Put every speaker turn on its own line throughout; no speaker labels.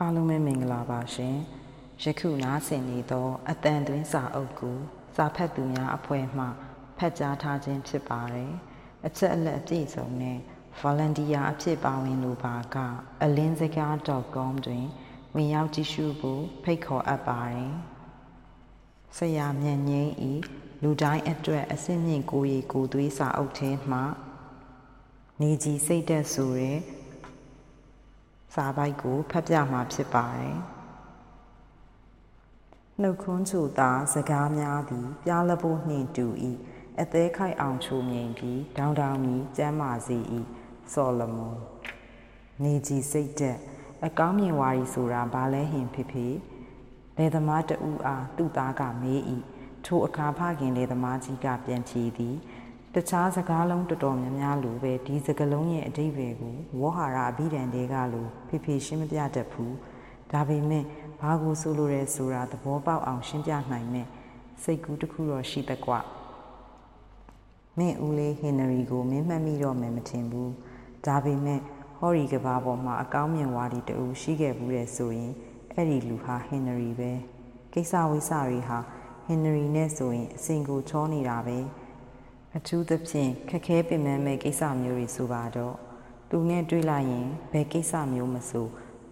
အားလုံးပဲမင်္ဂလာပါရှင်ယခုနားဆင်နေသောအတန်သွင်းစာအုပ်ကိုစာဖတ်သူများအဖွဲ့မှဖတ်ကြားထားခြင်းဖြစ်ပါတယ်အချက်အလက်အပြည့်စုံနဲ့ volunteer အဖြစ်ပါဝင်လိုပါကအလင်းစကား .com တွင်ဝင်ရောက်ကြည့်ရှုဖို့ဖိတ်ခေါ်အပ်ပါတယ်ဆရာမြတ်ငိမ့်ဤလူတိုင်းအတွက်အစစ်မြင့်ကိုရီကိုသွေးစာအုပ်ထဲမှနေကြီးစိတ်သက်ဆိုတဲ့ စာပိုက်ကိုဖတ်ပြမှာဖြစ်ပါတယ်နှုတ်ခွန်းချိုသာစကားများသည်ပြားလဖို့နှင့်တူ၏အသေးခိုက်အောင်ချိုမြိန်ပြီးဒေါင်တောင်ကြီးကျမ်းမာစေ၏ဆောလမွန်နေကြီးစိတ်သက်အကောင်းမြင်ဝါရီဆိုတာဘာလဲဟင်ဖြစ်ဖြစ်လေသမားတူအားသူ့သားကမေး၏ထိုအခါဖခင်လေသမားကြီးကပြန်ဖြေသည် တခြားစကားလုံးတော်တော်များများလိုပဲဒီစကားလုံးရဲ့အဓိပ္ပာယ်ကိုဝေါဟာရအဘိဓမ္မာတွေကလိုဖေဖေရှင်းမပြတတ်ဘူးဒါပေမဲ့ဘာကိုဆိုလိုရဲဆိုတာသဘောပေါက်အောင်ရှင်းပြနိုင်မဲ့စိတ်ကူးတစ်ခုတော့ရှိတကွမင်းဦးလေးဟင်နရီကိုမင်းမှတ်မိတော့မယ်မထင်ဘူးဒါပေမဲ့ဟော်ရီကဘာပေါ်မှာအကောင်းမြင်ဝါဒီတူရှိခဲ့ဘူးတဲ့ဆိုရင်အဲ့ဒီလူဟာဟင်နရီပဲကိစ္စဝိစ္စတွေဟာဟင်နရီနဲ့ဆိုရင်အစင်ကိုချောနေတာပဲ အထူးသဖြင့်ခက်ခဲပင်ပန်းမဲ့ကိစ္စမျိုးတွေဆိုပါတော့သူနဲ့တွေ့လိုက်ရင်ဘယ်ကိစ္စမျိုးမဆို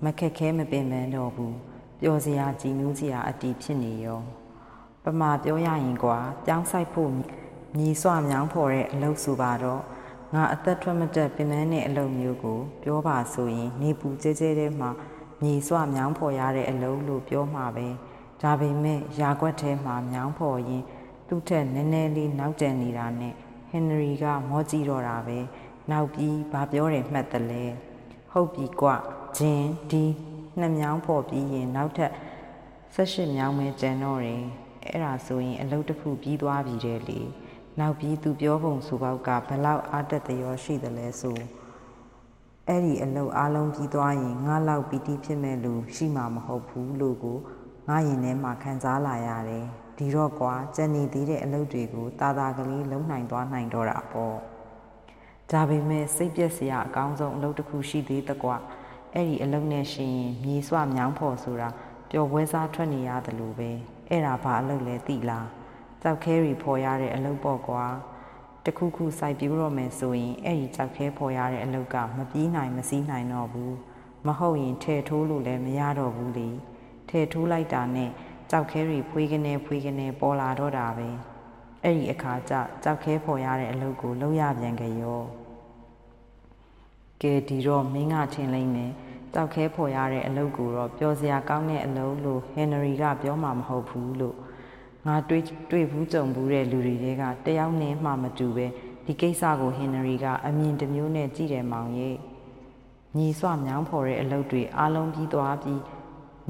မခက်ခဲမပင်ပန်းတော့ဘူးပျော်စရာကြည်နူးစရာအတီးဖြစ်နေရောပမာပြောရရင်ကွာပြောင်းဆိုင်ဖို့ညီစွာမြောင်းဖော်တဲ့အလုပ်ဆိုပါတော့ငါအသက်ထွက်မတက်ပင်ပန်းတဲ့အလုပ်မျိုးကို ပြောပါဆိုရင် နေပူကျဲကျဲတဲ့မှာညီစွာမြောင်းဖော်ရတဲ့အလုပ်လို့ပြောမှာပဲဒါပေမဲ့ယာကွက်ထဲမှာမြောင်းဖော်ရင် သူ့ထက်နည်းနည်းလေးနောက်ကျန်နေတာနဲ့ဟင်နရီကမောကြည့်တော့တာပဲနောက်ပြီးဘာပြောတယ်မှတ်တယ်လဲဟုတ်ပြီကွဂျင်းဒီနှစ်မြောင်းပေါ်ပြီးရင်နောက်ထပ်၁၈မြောင်းပဲကျန်တော့တယ်အဲ့ဒါဆိုရင်အလုပ်တစ်ခုပြီးသွားပြီတဲ့လေနောက်ပြီးသူပြောပုံဆိုပေါက်ကဘလောက်အားတက်တရောရှိတယ်လဲဆိုအဲ့ဒီအလုပ်အားလုံးပြီးသွားရင်ငါလောက်ပီတိဖြစ်မဲ့လူရှိမှာမဟုတ်ဘူးလို့ကိုငါရင်ထဲမှာခံစားလာရတယ် ဒီတော့ကွာကြံနေသေးတဲ့အလုပ်တွေကိုတာတာကလေးလုံးနိုင်သွားနိုင်တော့တာပေါ့ဒါပေမဲ့စိတ်ပြက်စရာအကောင်းဆုံးအလုပ်တစ်ခုရှိသေးတကွအဲ့ဒီအလုပ်နဲ့ရှင်ရင်မြေစွမြောင်းဖို့ဆိုတာပျော်ပွဲစားထွက်နေရတယ်လို့ပဲအဲ့ဒါဘာအလုပ်လဲသိလားကြောက်ခဲရီဖော်ရတဲ့အလုပ်ပေါ့ကွာတခုခုစိုက်ပြူတော့မယ်ဆိုရင်အဲ့ဒီကြောက်ခဲဖော်ရတဲ့အလုပ်ကမပြီးနိုင်မစည်းနိုင်တော့ဘူးမဟုတ်ရင်ထဲထိုးလို့လည်းမရတော့ဘူးလေထဲထိုးလိုက်တာနဲ့ ကြောက်ခဲတွေဖွေးကနေဖွေးကနေပေါ်လာတော့တာပဲအဲ့ဒီအခါကျကြောက်ခဲဖော်ရတဲ့အလုပ်ကိုလုပ်ရပြန်ကြရောကဲဒီတော့မင်းကထင်လိမ့်မယ်ကြောက်ခဲဖော်ရတဲ့အလုပ်ကိုတော့ပျော်စရာကောင်းတဲ့အလုပ်လို့ဟန်နရီကပြောမှာမဟုတ်ဘူးလို့ငါတွေးတွေ့ဘူးကြုံဘူးတဲ့လူတွေကတယောက်နဲ့မှမတူပဲဒီကိစ္စကိုဟန်နရီကအမြင်တစ်မျိုးနဲ့ကြည့်တယ်မောင်ရဲ့ညီစွမြောင်းဖော်တဲ့အလုပ်တွေအားလုံးပြီးသွားပြီး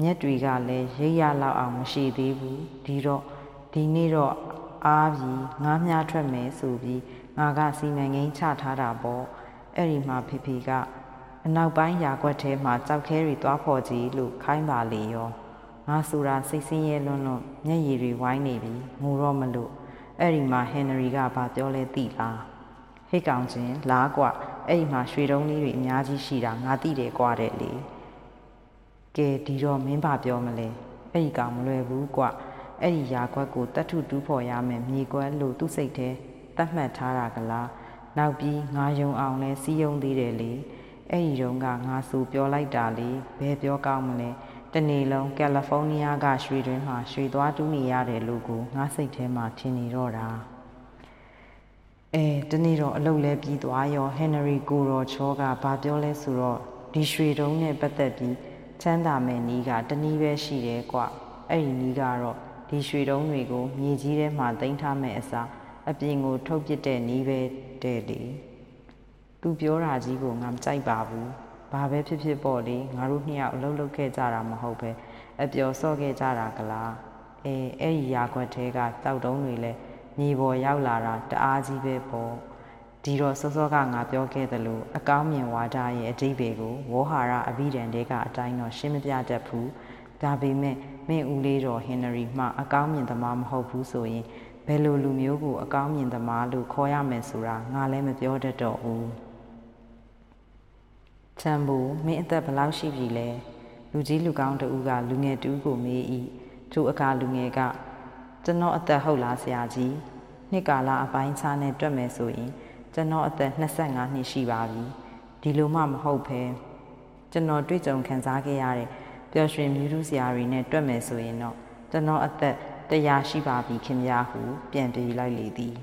မျက်တွေကလည်းရိပ်ရလောက်အောင်မရှိသေးဘူးဒီတော့ဒီနေ့တော့အားပြီးငားမြထွက်မယ်ဆိုပြီးငါကစီမံကိန်းချထားတာပေါ့အဲ့ဒီမှာဖေဖေကအနောက်ပိုင်းယာကွက်ထဲမှာကြောက်ခဲတွေသွားဖို့ကြီးလို့ခိုင်းပါလေရောငါဆိုတာစိတ်ဆင်းရဲလွန်းလွန်းမျက်ရည်တွေဝိုင်းနေပြီငိုတော့မလို့အဲ့ဒီမှာဟန်နရီကဘာပြောလဲသိလားဟိတ်ကောင်ချင်းလားကွအဲ့ဒီမှာရွှေတုံးလေးတွေအများကြီးရှိတာငါသိတယ်ကွာတဲ့လေ ကဲဒီတော့မင်းဘာပြောမလဲအဲ့ဒီကောင်မလွယ်ဘူးကွအဲ့ဒီယာကွက်ကိုတတ်ထုတူးဖော်ရမယ်မြေကွက်လို့သူ့စိတ်ထဲတတ်မှတ်ထားတာကလားနောက်ပြီးငါယုံအောင်လဲစီးယုံသေးတယ်လေအဲ့ဒီတုန်းကငါဆိုပြောလိုက်တာလေဘယ်ပြောကောင်းမလဲတနေ့လုံးကယ်လီဖိုးနီးယားကရွှေတွင်းမှာရွှေသွားတူးနေရတယ်လို့ကိုငါစိတ်ထဲမှာထင်နေတော့တာအဲတနေ့တော့အလုပ်လဲပြီးသွားရောဟန်နရီကိုရောချောကဘာပြောလဲဆိုတော့ဒီရွှေတုံးနဲ့ပတ်သက်ပြီး ချမ်းသာမဲ့နီးကတနည်းပဲရှိတယ်ကွအဲ့ဒီနီးကတော့ဒီရွှေတုံးတွေကိုမြေကြီးထဲမှာတင်ထားမဲ့အစားအပြင်ကို ထုတ်ပစ်တဲ့နီးပဲတဲ့လေသူပြောတာကြီးကိုငါမကြိုက်ပါဘူးဘာပဲဖြစ်ဖြစ်ပေါ့လေငါတို့နှစ်ယောက်အလုပ်လုပ်ခဲ့ကြတာမဟုတ်ပဲအပျော်ဆော့ခဲ့ကြတာကလားအဲအဲ့ဒီရာခွက်ထဲကတောက်တုံးတွေလည်းမြေပေါ်ရောက်လာတာတအားကြီးပဲပေါ့ ဒီတော့စောစောကငါပြောခဲ့သလိုအကောင်းမြင်ဝါဒရဲ့အတိတ်တွေကိုဝေါဟာရအဘိဓမ္မာတွေကအတိုင်းတော့ရှင်းမပြတတ်ဘူးဒါပေမဲ့မင်းဦးလေးတော်ဟင်နရီမှအကောင်းမြင်သမားမဟုတ်ဘူးဆိုရင်ဘယ်လိုလူမျိုးကိုအကောင်းမြင်သမားလို့ခေါ်ရမယ်ဆိုတာငါလည်းမပြောတတ်တော့ဘူးချမ်ဘူမင်းအသက်ဘယ်လောက်ရှိပြီလဲလူကြီးလူကောင်းတဦးကလူငယ်တူကိုမေး၏ထိုအခါလူငယ်ကကျွန်တော်အသက်ဟုတ်လားဆရာကြီးနှစ်ကာလအပိုင်းခြားနဲ့တွက်မယ်ဆိုရင် ကျွန်တော်အသက်25နှစ်ရှိပါပြီဒီလိုမှမဟုတ်ဘဲကျွန်တော်တွေ့ကြုံခံစားခဲ့ရတဲ့ပျော်ရွှင်မြူးထူးစရာတွေနဲ့တွက်မယ်ဆိုရင်တော့ကျွန်တော်အသက်တရားရှိပါပြီခင်ဗျာဟုပြန်ပြေးလိုက်လေသည်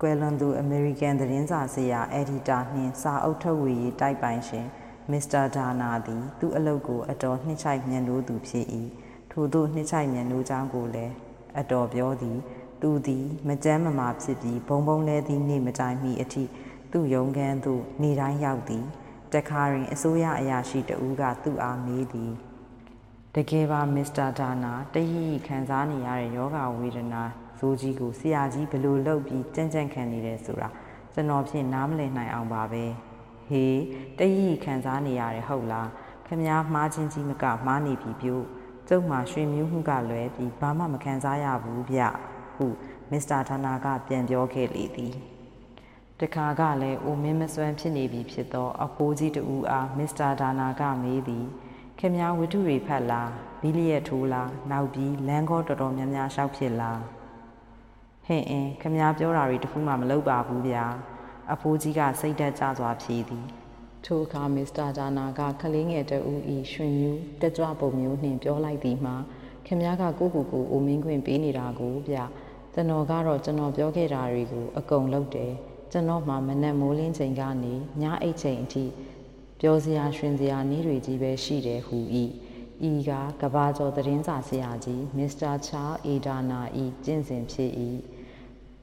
ကွယ်လွန်သူအမေရိကန်သတင်းစာဆရာအက်ဒီတာနှင့်စာအုပ်ထုတ်ဝေရေးတိုက်ပိုင်ရှင်မစ္စတာဒါနာသည် သူ့အလုပ်ကို အတော်နှစ်ချိုက်မြန်လို့သူဖြစ်၏ထို့သောနှစ်ချိုက်မြန်လို့ကြောင်းကိုလည်းအတော်ပြောသည် သူသည် မကြမ်းမမာဖြစ်ပြီးဘုံဘုံလဲသည့်နေ့မတိုင်မီအထိသူ့ရုံးခန်းသို့နေတိုင်းရောက်သည်တခါရင်အစိုးရအရာရှိတဦးကသူ့အားမေးသည်တကယ်ပါမစ္စတာဒါနာတဟိခံစားနေရတဲ့ယောဂဝေဒနာဇိုးကြီးကိုဆရာကြီးဘယ်လိုလုပ်ပြီးကြံ့ကြံ့ခံနေတယ်ဆိုတာကျွန်တော်ဖြင့်နားမလည်နိုင်အောင်ပါပဲဟေးတဟိခံစားနေရတယ်ဟုတ်လားခမည်းမှားချင်းကြီးမကမှားနေပြီပြို့ကျုပ်မှာရွှေမျိုးမှုကလွဲပြီးဘာမှမခံစားရဘူးဗျ ဟုမစ္စတာဌာနာကပြန်ပြောခဲ့လေသည်တခါကလည်းအိုမင်းမစွမ်းဖြစ်နေပြီဖြစ်သောအဖိုးကြီးတူအားမစ္စတာဒါနာကမေးသည်ခင်များဝတ္ထုတွေဖတ်လားဘီလီယက်ထိုးလားနောက်ပြီးလမ်းကောတော်တော်များများရှောက်ဖြစ်လားဟင်အင်းခင်များပြောတာတွေတခုမှမလုပ်ပါဘူးဗျာအဖိုးကြီးကစိတ်သက်ကြစွာဖြေသည်ထိုအခါမစ္စတာဒါနာကခလေးငယ်တူဤရွှင်မျိုးတက်ကြွပုံမျိုးနှင့်ပြောလိုက်သည်မှာခင်များကကိုကိုကိုအိုမင်းခွင့်ပေးနေတာကိုဗျ ကျွန်တော်ကတော့ကျွန်တော်ပြောခဲ့တာတွေကိုအကုန်လုပ်တယ်ကျွန်တော်မှမနက်မိုးလင်းချိန်ကနေညအိတ်ချိန်အထိပြောစရာရွှင်စရာနည်းတွေကြီးပဲရှိတယ်ဟူ၏ဤကကဘာကျော်သတင်းစာဆရာကြီးမစ္စတာချာအေဒါနာဤကျင့်စဉ်ဖြစ်၏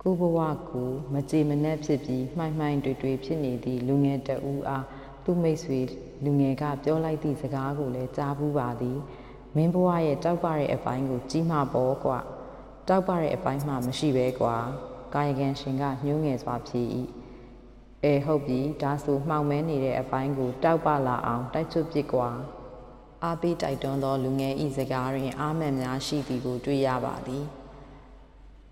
ကိုဘဝကိုမကြေမနက်ဖြစ်ပြီးမှိုင်မှိုင်တွေ့တွေ့ဖြစ်နေသည့်လူငယ်တဦးအားသူ့မိတ်ဆွေလူငယ်ကပြောလိုက်သည့်စကားကိုလည်းကြားဘူးပါသည်မင်းဘဝရဲ့တောက်ပတဲ့အပိုင်းကိုကြီးမှပေါ်ကွာ တောက်ပတဲ့အပိုင်းမှမရှိပဲကွာကာယကံရှင်ကညှိုးငယ်စွာဖြေ၏အဲဟုတ်ပြီဒါဆိုမှောင်မဲနေတဲ့အပိုင်းကိုတောက်ပလာအောင်တိုက်ချွတ်ပစ်ကွာအားပေးတိုက်တွန်းသောလူငယ်ဤစကားတွင်အားမှန်များရှိသည်ကိုတွေ့ရပါသည်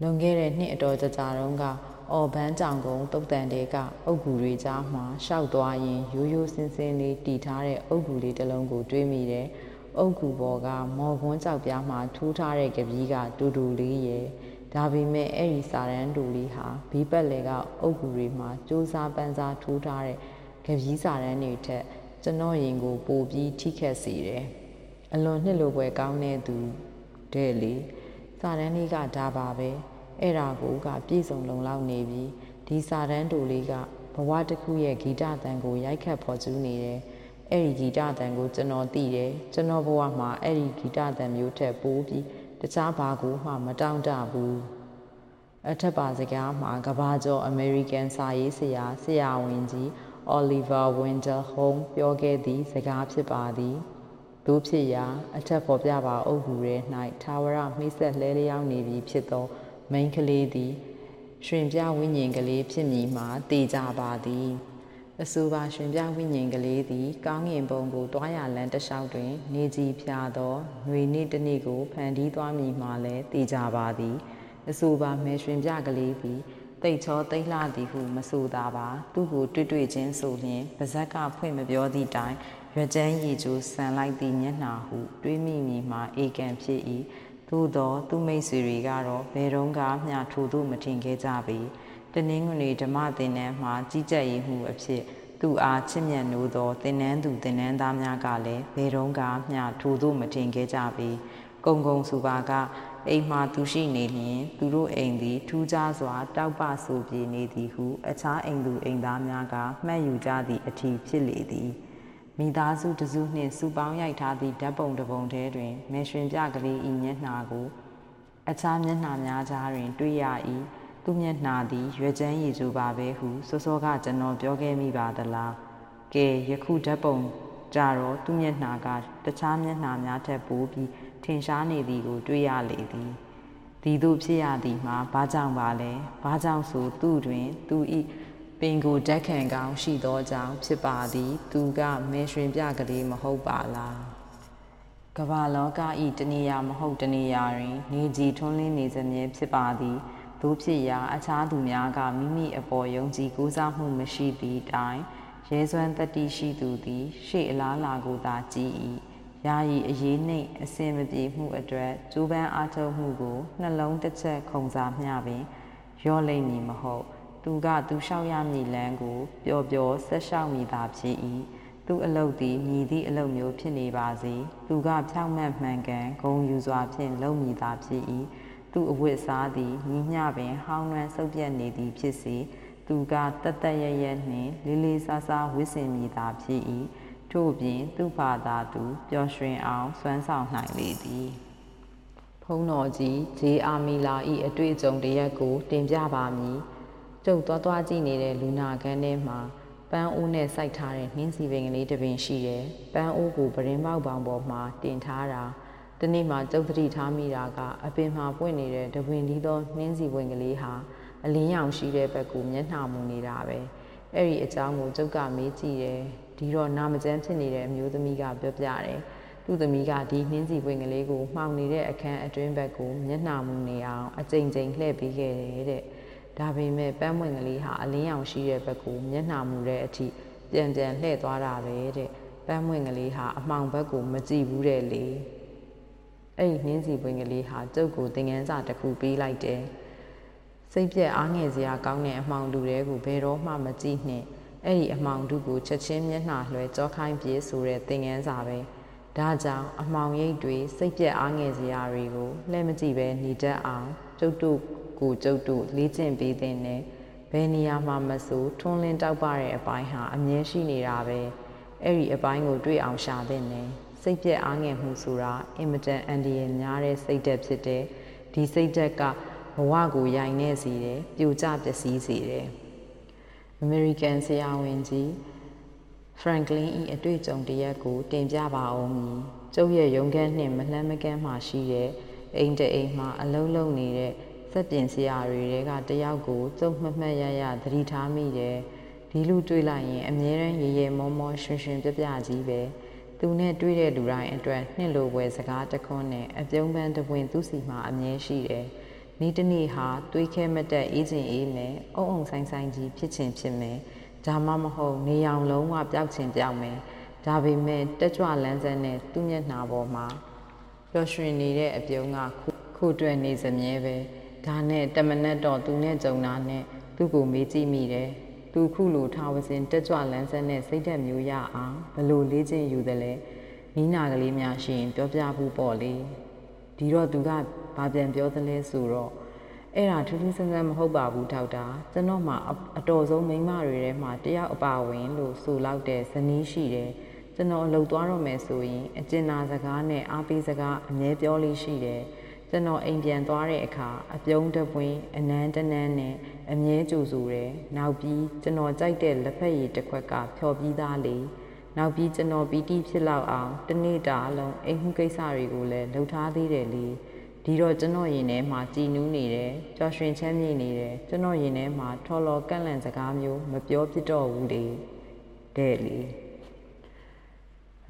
လွန်ခဲ့တဲ့နှစ်အတော်ကြာကြာတုန်းကအော်ဘန်းကြောင်ကုန်းတုတ်တန်တဲကအုတ်ဂူတွေကြားမှာရှောက်သွားရင်ရိုးရိုးစင်းစင်းလေးတီထားတဲ့အုတ်ဂူလေးတစ်လုံးကိုတွေးမိတယ်။ အုတ်ဂူပေါ်ကမော်ကွန်းကြောက်ပြားမှာထူးထားတဲ့ကပီးကတူတူလေးရဲ့ဒါပေမဲ့အဲ့ဒီစာရန်တူလေးဟာဘီးပတ်လေကအုတ်ဂူတွေမှာစူးစားပန်းစားထူးထားတဲ့ကပီးစာရန်တွေထက်ကျွန်တော်ရင်ကိုပိုပြီးထိခက်စေတယ်။အလွန်နှစ်လိုပွဲကောင်းတဲ့သူတဲ့လေစာရန်လေးကဒါပါပဲ။အဲ့ဒါကိုကပြည့်စုံလုံလောက်နေပြီဒီစာတန်းတူလေးကဘဝတစ်ခုရဲ့ဂီတတန်ကိုရိုက်ခတ်ဖော်ကျူးနေတယ် အဲ့ဒီဂီတတန်ကိုကျွန်တော်သိတယ်ကျွန်တော်ဘဝမှာအဲ့ဒီဂီတတန်မျိုးထက်ပိုးပြီးတခြားဘာကိုမှမတောင့်တဘူးအထက်ပါစကားမှာကဘာကျော်အမေရိကန်စာရေးဆရာဆရာဝန်ကြီး Oliver Wendell Holmes ပြောခဲ့သည့်စကားဖြစ်ပါသည်သို့ဖြစ်ရာအထက်ပေါ်ပြပါအုပ်ကူရဲ၌သာဝရမိတ်ဆက်လဲလျောင်းနေပြီဖြစ်သောမိန်ကလေးသည်ရွှင်ပြဝိညာဉ်ကလေးဖြစ်မည်မှာတည်ကြပါသည် အဆိုပါရွှင်ပြဝိညာဉ်ကလေးသည် ကောင်းငင်ပုံကိုတွားရလန်းတလျှောက်တွင် နေကြီးဖြာသောຫນွေနေ့တစ်နေ့ကိုဖန်တီးသွားမည်မှာလည်းတည်ကြပါသည်အဆိုပါမဲရွှင်ပြကလေးသည်တိတ်ချောတိတ်လှသည်ဟုမဆိုသာပါ သူ့ကိုတွေ့တွေ့ချင်းဆိုလျင်ပါဇက်ကဖွင့်မပြောသည့်တိုင်ရွက်ကျန်းရည်ကျိုးဆန်လိုက်သည့်မျက်နှာဟုတွေးမိမိမှာအေကန်ဖြစ်၏သို့သော သူမိတ်ဆွေတွေကတော့ဘယ်တော့ကမျှထိုသို့မထင်ခဲ့ကြပေ တနင်္ဂနွေဓမ္မသင်တန်းမှာကြီးကြပ်ရေးမှုအဖြစ်သူအားချစ်မြတ်နိုးသောသင်တန်းသူသင်တန်းသားများကလည်းဘယ်တော့ကမျှထိုသို့မထင်ခဲ့ကြပေကုံကုံစုပါကအိမ်မှာသူရှိနေလျင်သူတို့အိမ်သည်ထူးခြားစွာ တောက်ပဆိုပြေနေသည်ဟု အခြားအိမ်သူအိမ်သားများကမှတ်ယူကြသည့်အထီးဖြစ်လေသည်။မိသားစုတစုနှင့်စုပေါင်းရိုက်ထားသည့်ဓာတ်ပုံတစ်ပုံထဲတွင်မေရွှင်ပြကလေး၏မျက်နှာကို အခြားမျက်နှာများကြားတွင် တွေ့ရ၏ သူမျက်နှာသည်ရွယ်ချမ်းရည်ကြိုပါပဲဟုစောစောကကျွန်တော်ပြောခဲ့မိပါသလားကဲယခုဓာတ်ပုံကြတော့သူမျက်နှာကတခြားမျက်နှာများထက်ပိုပြီးထင်ရှားနေသည်ကို တွေ့ရလေသည်ဒီသို့ဖြစ်ရသည်မှာဘာကြောင့်ပါလဲဘာကြောင့်ဆိုသူ့တွင် သူ၏ပင်ကိုဓာတ်ခံကောင်းရှိသောကြောင့်ဖြစ်ပါသည် သူကမဲရွှင်ပြကလေးမဟုတ်ပါလားကမ္ဘာလောကဤတနေရာမဟုတ်တနေရာတွင် နေကြည်ထွန်းလင်းနေစမြဲဖြစ်ပါသည် သို့ဖြစ်ရာအခြားသူများကမိမိအပေါ်ယုံကြည်ကိုးစားမှုမရှိသည့်တိုင်ရဲစွမ်းတတိရှိသူသည် ရှေ့အလားလာကိုသာကြည်၏ယာယီအရေးနှင့်အစင်မပြေမှုအတွက်ကျိုးပန်းအားထုတ်မှုကိုနှလုံးတစ်ချက်ခုံစားမျှပင်ရောလိမ့်မည်မဟုတ်သူကသူလျှောက်ရမည်လမ်းကိုပျော်ပျော်ဆက်လျှောက်မိသာဖြစ်၏သူအလုတ်သည်မြည်သည့်အလုတ်မျိုးဖြစ်နေပါစေသူကဖြောင့်မတ်မှန်ကန်ဂုံယူစွာဖြင့်လုံမိသာဖြစ်၏ သူအဝတ်စားသည်ညီမျှပင်ဟောင်းနှံဆုပ်ပြက်နေသည်ဖြစ်စေသူကတတ်တတ်ရရနှင့်လေးလေးစားစားဝစ်စင်မိသာဖြစ်၏ထို့ပြင်သူ့ဘာသာသူပျော်ရွှင်အောင်စွမ်းဆောင်နိုင်လေသည်ဖုံးတော်ကြီးဂျေအာမီလာဤအတွေ့အကြုံတရက်ကို တင်ပြပါမည်ကျုပ်သွားသွားကြည့်နေတဲ့လူနာခန်းထဲမှာပန်းအိုးနဲ့စိုက်ထားတဲ့နှင်းစီပင်ကလေးတစ်ပင်ရှိတယ်။ပန်းအိုးကိုပရင်ပေါက်ပေါင်ပေါ်မှာတင်ထားတာ။ ဒီနေ့မှကျုပ်သတိထားမိတာကအပင်မှာပွင့်နေတဲ့တပွင်ဒီသောနှင်းစီပင်ကလေးဟာအလင်းရောင်ရှိတဲ့ဘက်ကိုမျက်နှာမူနေတာပဲ။အဲ့ဒီအကြောင်းကိုကျုပ်ကမေးကြည့်တယ်။ဒီတော့နာမကျန်းဖြစ်နေတဲ့အမျိုးသမီးကပြောပြတယ်။သူ့သမီးကဒီနှင်းစီပွင့်ကလေးကိုမှောင်နေတဲ့အခန်းအတွင်းဘက်ကိုမျက်နှာမူနေအောင်အကြိမ်ကြိမ်လှည့်ပေးခဲ့တယ်တဲ့။ဒါပေမဲ့ပန်းမွင့်ကလေးဟာအလင်းရောင်ရှိတဲ့ဘက်ကိုမျက်နှာမူတဲ့အထိပြန်ပြန်လှည့်သွားတာပဲတဲ့ပန်းမွင့်ကလေးဟာအမှောင်ဘက်ကိုမကြည့်ဘူးတဲ့လေ အဲ့ဒီနှင်းစီပွင့်ကလေးဟာကျုပ်ကိုသင်ငန်းစာတစ်ခုပေးလိုက်တယ်စိတ်ပြက်အားငယ်စရာကောင်းတဲ့အမှောင်တူတွေကိုဘယ်တော့မှမကြည့်နဲ့အဲ့ဒီအမှောင်တူကိုချက်ချင်းမျက်နှာလွှဲကြောခိုင်းပြေးဆိုတဲ့သင်ငန်းစာပဲဒါကြောင့်အမှောင်ရိပ်တွေစိတ်ပြက်အားငယ်စရာတွေကိုလှည့်မကြည့်ပဲနေတတ်အောင်ကျုပ်တို့ကိုကျုပ်တို့လေ့ကျင့်ပေးတဲ့နဲ့ဘယ်နေရာမှာမဆိုထွန်းလင်းတောက်ပတဲ့အပိုင်းဟာအမြဲရှိနေတာပဲအဲ့ဒီအပိုင်းကိုတွေ့အောင်ရှာတဲ့နဲ့ စိတ်ပြက်အားငယ်မှုဆိုတာအင်မတန်အန်ဒီရများတဲ့စိတ်ဓာတ်ဖြစ်တဲ့ဒီစိတ်ဓာတ်ကဘဝကိုရိုင်နေစေတယ်ပြိုကျပျက်စီးစေတယ်အမေရိကန်ဆရာဝန်ကြီး Franklin ၏အတွေ့အကြုံတရက်ကို တင်ပြပါအောင်မည်ကျုပ်ရဲ့ရုံးခန်းနှင့်မလှမ်းမကမ်းမှရှိတဲ့အိမ်တအိမ်မှာအလုံးလုံးနေတဲ့စက်ပြင်ဆရာတွေကတယောက်ကိုကျုပ်မှတ်မှတ်ရရသတိထားမိတယ်ဒီလူတွေ့လိုက်ရင်အမြဲတမ်းရေရေမောမောရွှင်ရွှင်ပြပြကြီးပဲ သူနဲ့တွေ့တဲ့လူတိုင်းအတွက်နှစ်လိုပွဲစကားတခွန်းနဲ့အပြုံးပန်းတပွင်သူ့စီမှာအမြဲရှိတယ်နေ့တနေ့ဟာတွေးခဲမတက်အေးချင်အေးမယ်အုံအုံဆိုင်ဆိုင်ကြီးဖြစ်ချင်ဖြစ်မယ်ဒါမှမဟုတ်နေအောင်လုံးဝပျောက်ချင်ပျောက်မယ်ဒါပေမဲ့တက်ကြွလန်းစမ်းတဲ့သူ့မျက်နှာပေါ်မှာပျော်ရွှင်နေတဲ့အပြုံးကခုခုတွေ့နေစမြဲပဲဒါနဲ့တမနက်တော့သူနဲ့ကြုံတာနဲ့သူ့ကိုမေးကြည့်မိတယ် သူခုလိုထားဝစဉ်တက်ကြွလန်းဆန်းတဲ့စိတ်ဓာတ်မျိုးရအောင်ဘလို့လေးချင်းယူတယ်လဲမိနာကလေးများရှိရင်ပြောပြဖို့ပေါ့လေဒီတော့သူကဘာပြန်ပြောသလဲဆိုတော့အဲ့ဒါထူးထူးဆန်းဆန်းမဟုတ်ပါဘူးထောက်တာကျွန်တော်မှအတော်ဆုံးမိန်းမတွေထဲမှာတယောက်အပါဝင်လို့ဆိုလောက်တဲ့ဇနီးရှိတယ်ကျွန်တော်လှုပ်သွားတော့မယ်ဆိုရင်အကျဉ်းနာစကားနဲ့အားပေးစကားအမြဲပြောလေးရှိတယ် ကျွန်တော်အိမ်ပြန်သွားတဲ့အခါအပြုံးတပွင့်အနန်းတနန်းနဲ့အမြဲကြိုဆိုတယ်နောက်ပြီးကျွန်တော်ကြိုက်တဲ့လက်ဖက်ရည်တစ်ခွက်ကဖြော်ပြီးသားလေနောက်ပြီးကျွန်တော်ပီတိဖြစ်လောက်အောင်တနေ့တာအလုံးအိမ်မှုကိစ္စတွေကိုလည်းလှုပ်ထားသေးတယ်လေဒီတော့ကျွန်တော်ရင်ထဲမှာကြည်နူးနေတယ်ကြော်ရွှင်ချမ်းမြေ့နေတယ်ကျွန်တော်ရင်ထဲမှာထော်လော်ကန့်လန့်စကားမျိုးမပြောပြတော့ဘူးလေတဲ့လေ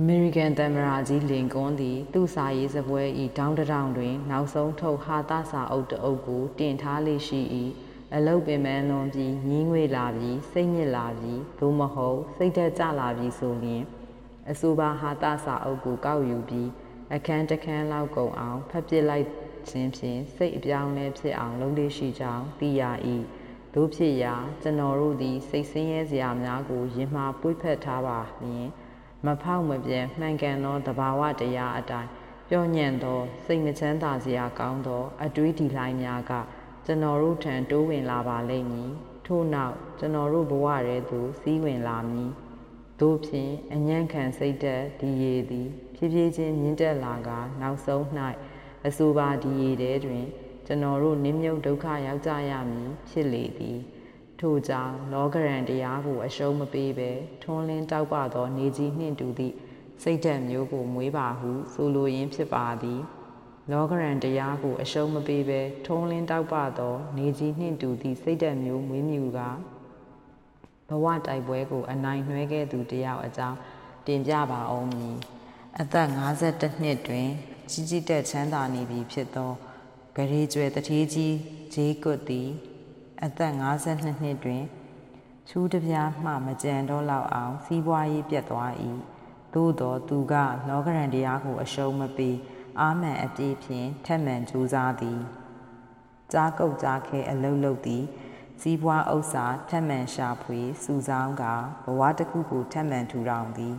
အမေရိကန်သမ္မတကြီးလင်ကွန်းသည် သူ့စာရေးစပွဲ၏တောင်းတထောင်တွင် နောက်ဆုံးထုတ်ဟာသစာအုပ်တအုပ်ကို တင်ထားလေရှိ၏အလုတ်ပင်ပန်းလွန်ပြီးညင်းငွေလာပြီးစိတ်ညစ်လာပြီးသို့မဟုတ်စိတ်သက်ကြလာပြီးဆိုရင်အဆိုပါဟာသစာအုပ်ကိုကောက်ယူပြီးအခန်းတစ်ခန်းလောက်ကုန်အောင်ဖတ်ပစ်လိုက်ခြင်းဖြင့်စိတ်အပြောင်းလဲဖြစ်အောင်လုပ်လေရှိကြောင်းသိရ၏တို့ဖြစ်ရာကျွန်တော်တို့သည်စိတ်ဆင်းရဲစရာများကိုရင်မှာပွေ့ဖက်ထားပါလျင် မဖောက်မပြဲမှန်ကန်သောတဘာဝတရားအတိုင်းပျော့ညံ့သောစိတ်မချမ်းသာစရာကောင်းသော အတွေးဒီလိုင်းများကကျွန်တော်တို့ထံတိုးဝင်လာပါလိမ့်မည်ထို့နောက်ကျွန်တော်တို့ဘဝထဲသို့စီးဝင်လာမည်တို့ဖြင့်အညံ့ခံစိတ်သက်ဒီရည်သည် ဖြည်းဖြည်းချင်းမြင့်တက်လာကနောက်ဆုံး၌အဆိုပါဒီရည်ထဲတွင် ကျွန်တော်တို့နင်းမြုပ်ဒုက္ခရောက်ကြရမည်ဖြစ်လေသည် ထို့ကြောင့်လောကရန်တရားကိုအရှုံးမပေးဘဲထွန်းလင်းတောက်ပသော နေကြီးနှင့်တူသည့်စိတ်ဓာတ်မျိုးကိုမွေးပါဟုဆိုလိုရင်းဖြစ်ပါသည် လောကရန်တရားကိုအရှုံးမပေးဘဲထုံးလင်းတောက်ပသော နေကြီးနှင့်တူသည့်စိတ်ဓာတ်မျိုးမွေးမြူကဘဝတိုက်ပွဲကို အနိုင်နှွဲခဲ့သူတယောက်အကြောင်းတင်ပြပါအောင်မည်အသက်52နှစ်တွင်ကြီးကြီးတက်ချမ်းသာနေပြီဖြစ်သောဂရေကျွဲတထေးကြီးဂျေးကွတ်သည် အသက်52နှစ်တွင်ချူးတပြားမှမကြံတော့လောက်အောင်စီးပွားရေးပြတ်သွား၏သို့တော်သူကလောကရန်တရားကို အရှုံးမပေးအာမန်အပြည့်ဖြင့်ထက်မှန်ကြိုးစားသည်ကြားကုတ်ကြားခဲအလုတ်လုတ်သည်စီးပွားဥစ္စာထက်မှန်ရှာဖွေစုဆောင်းကဘဝတစ်ခုကိုထက်မှန်ထူထောင်သည်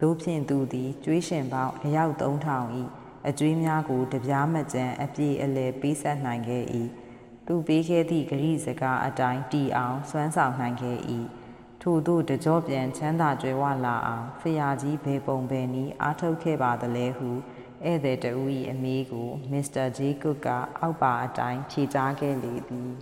တို့ဖြင့်သူသည်ကျွေးရှင်ပေါင်းအယောက်3000၏အကျွေးများကိုတပြားမကြံအပြည့်အလည်ပေးဆက်နိုင်ခဲ့၏ သူပေးခဲ့သည့်ဂရိစကားအတိုင်းတီအောင်စွမ်းဆောင်နိုင်ခဲ့၏ထို့သို့တကြောပြန်ချမ်းသာကြွယ်ဝလာအောင်ဖရာကြီးဘေပုံပဲနီးအားထုတ်ခဲ့ပါသလဲဟုဧည့်သည်တဦး၏အမေးကိုမစ္စတာဂျေကွတ်ကအောက်ပါအတိုင်းဖြေကြားခဲ့လေသည်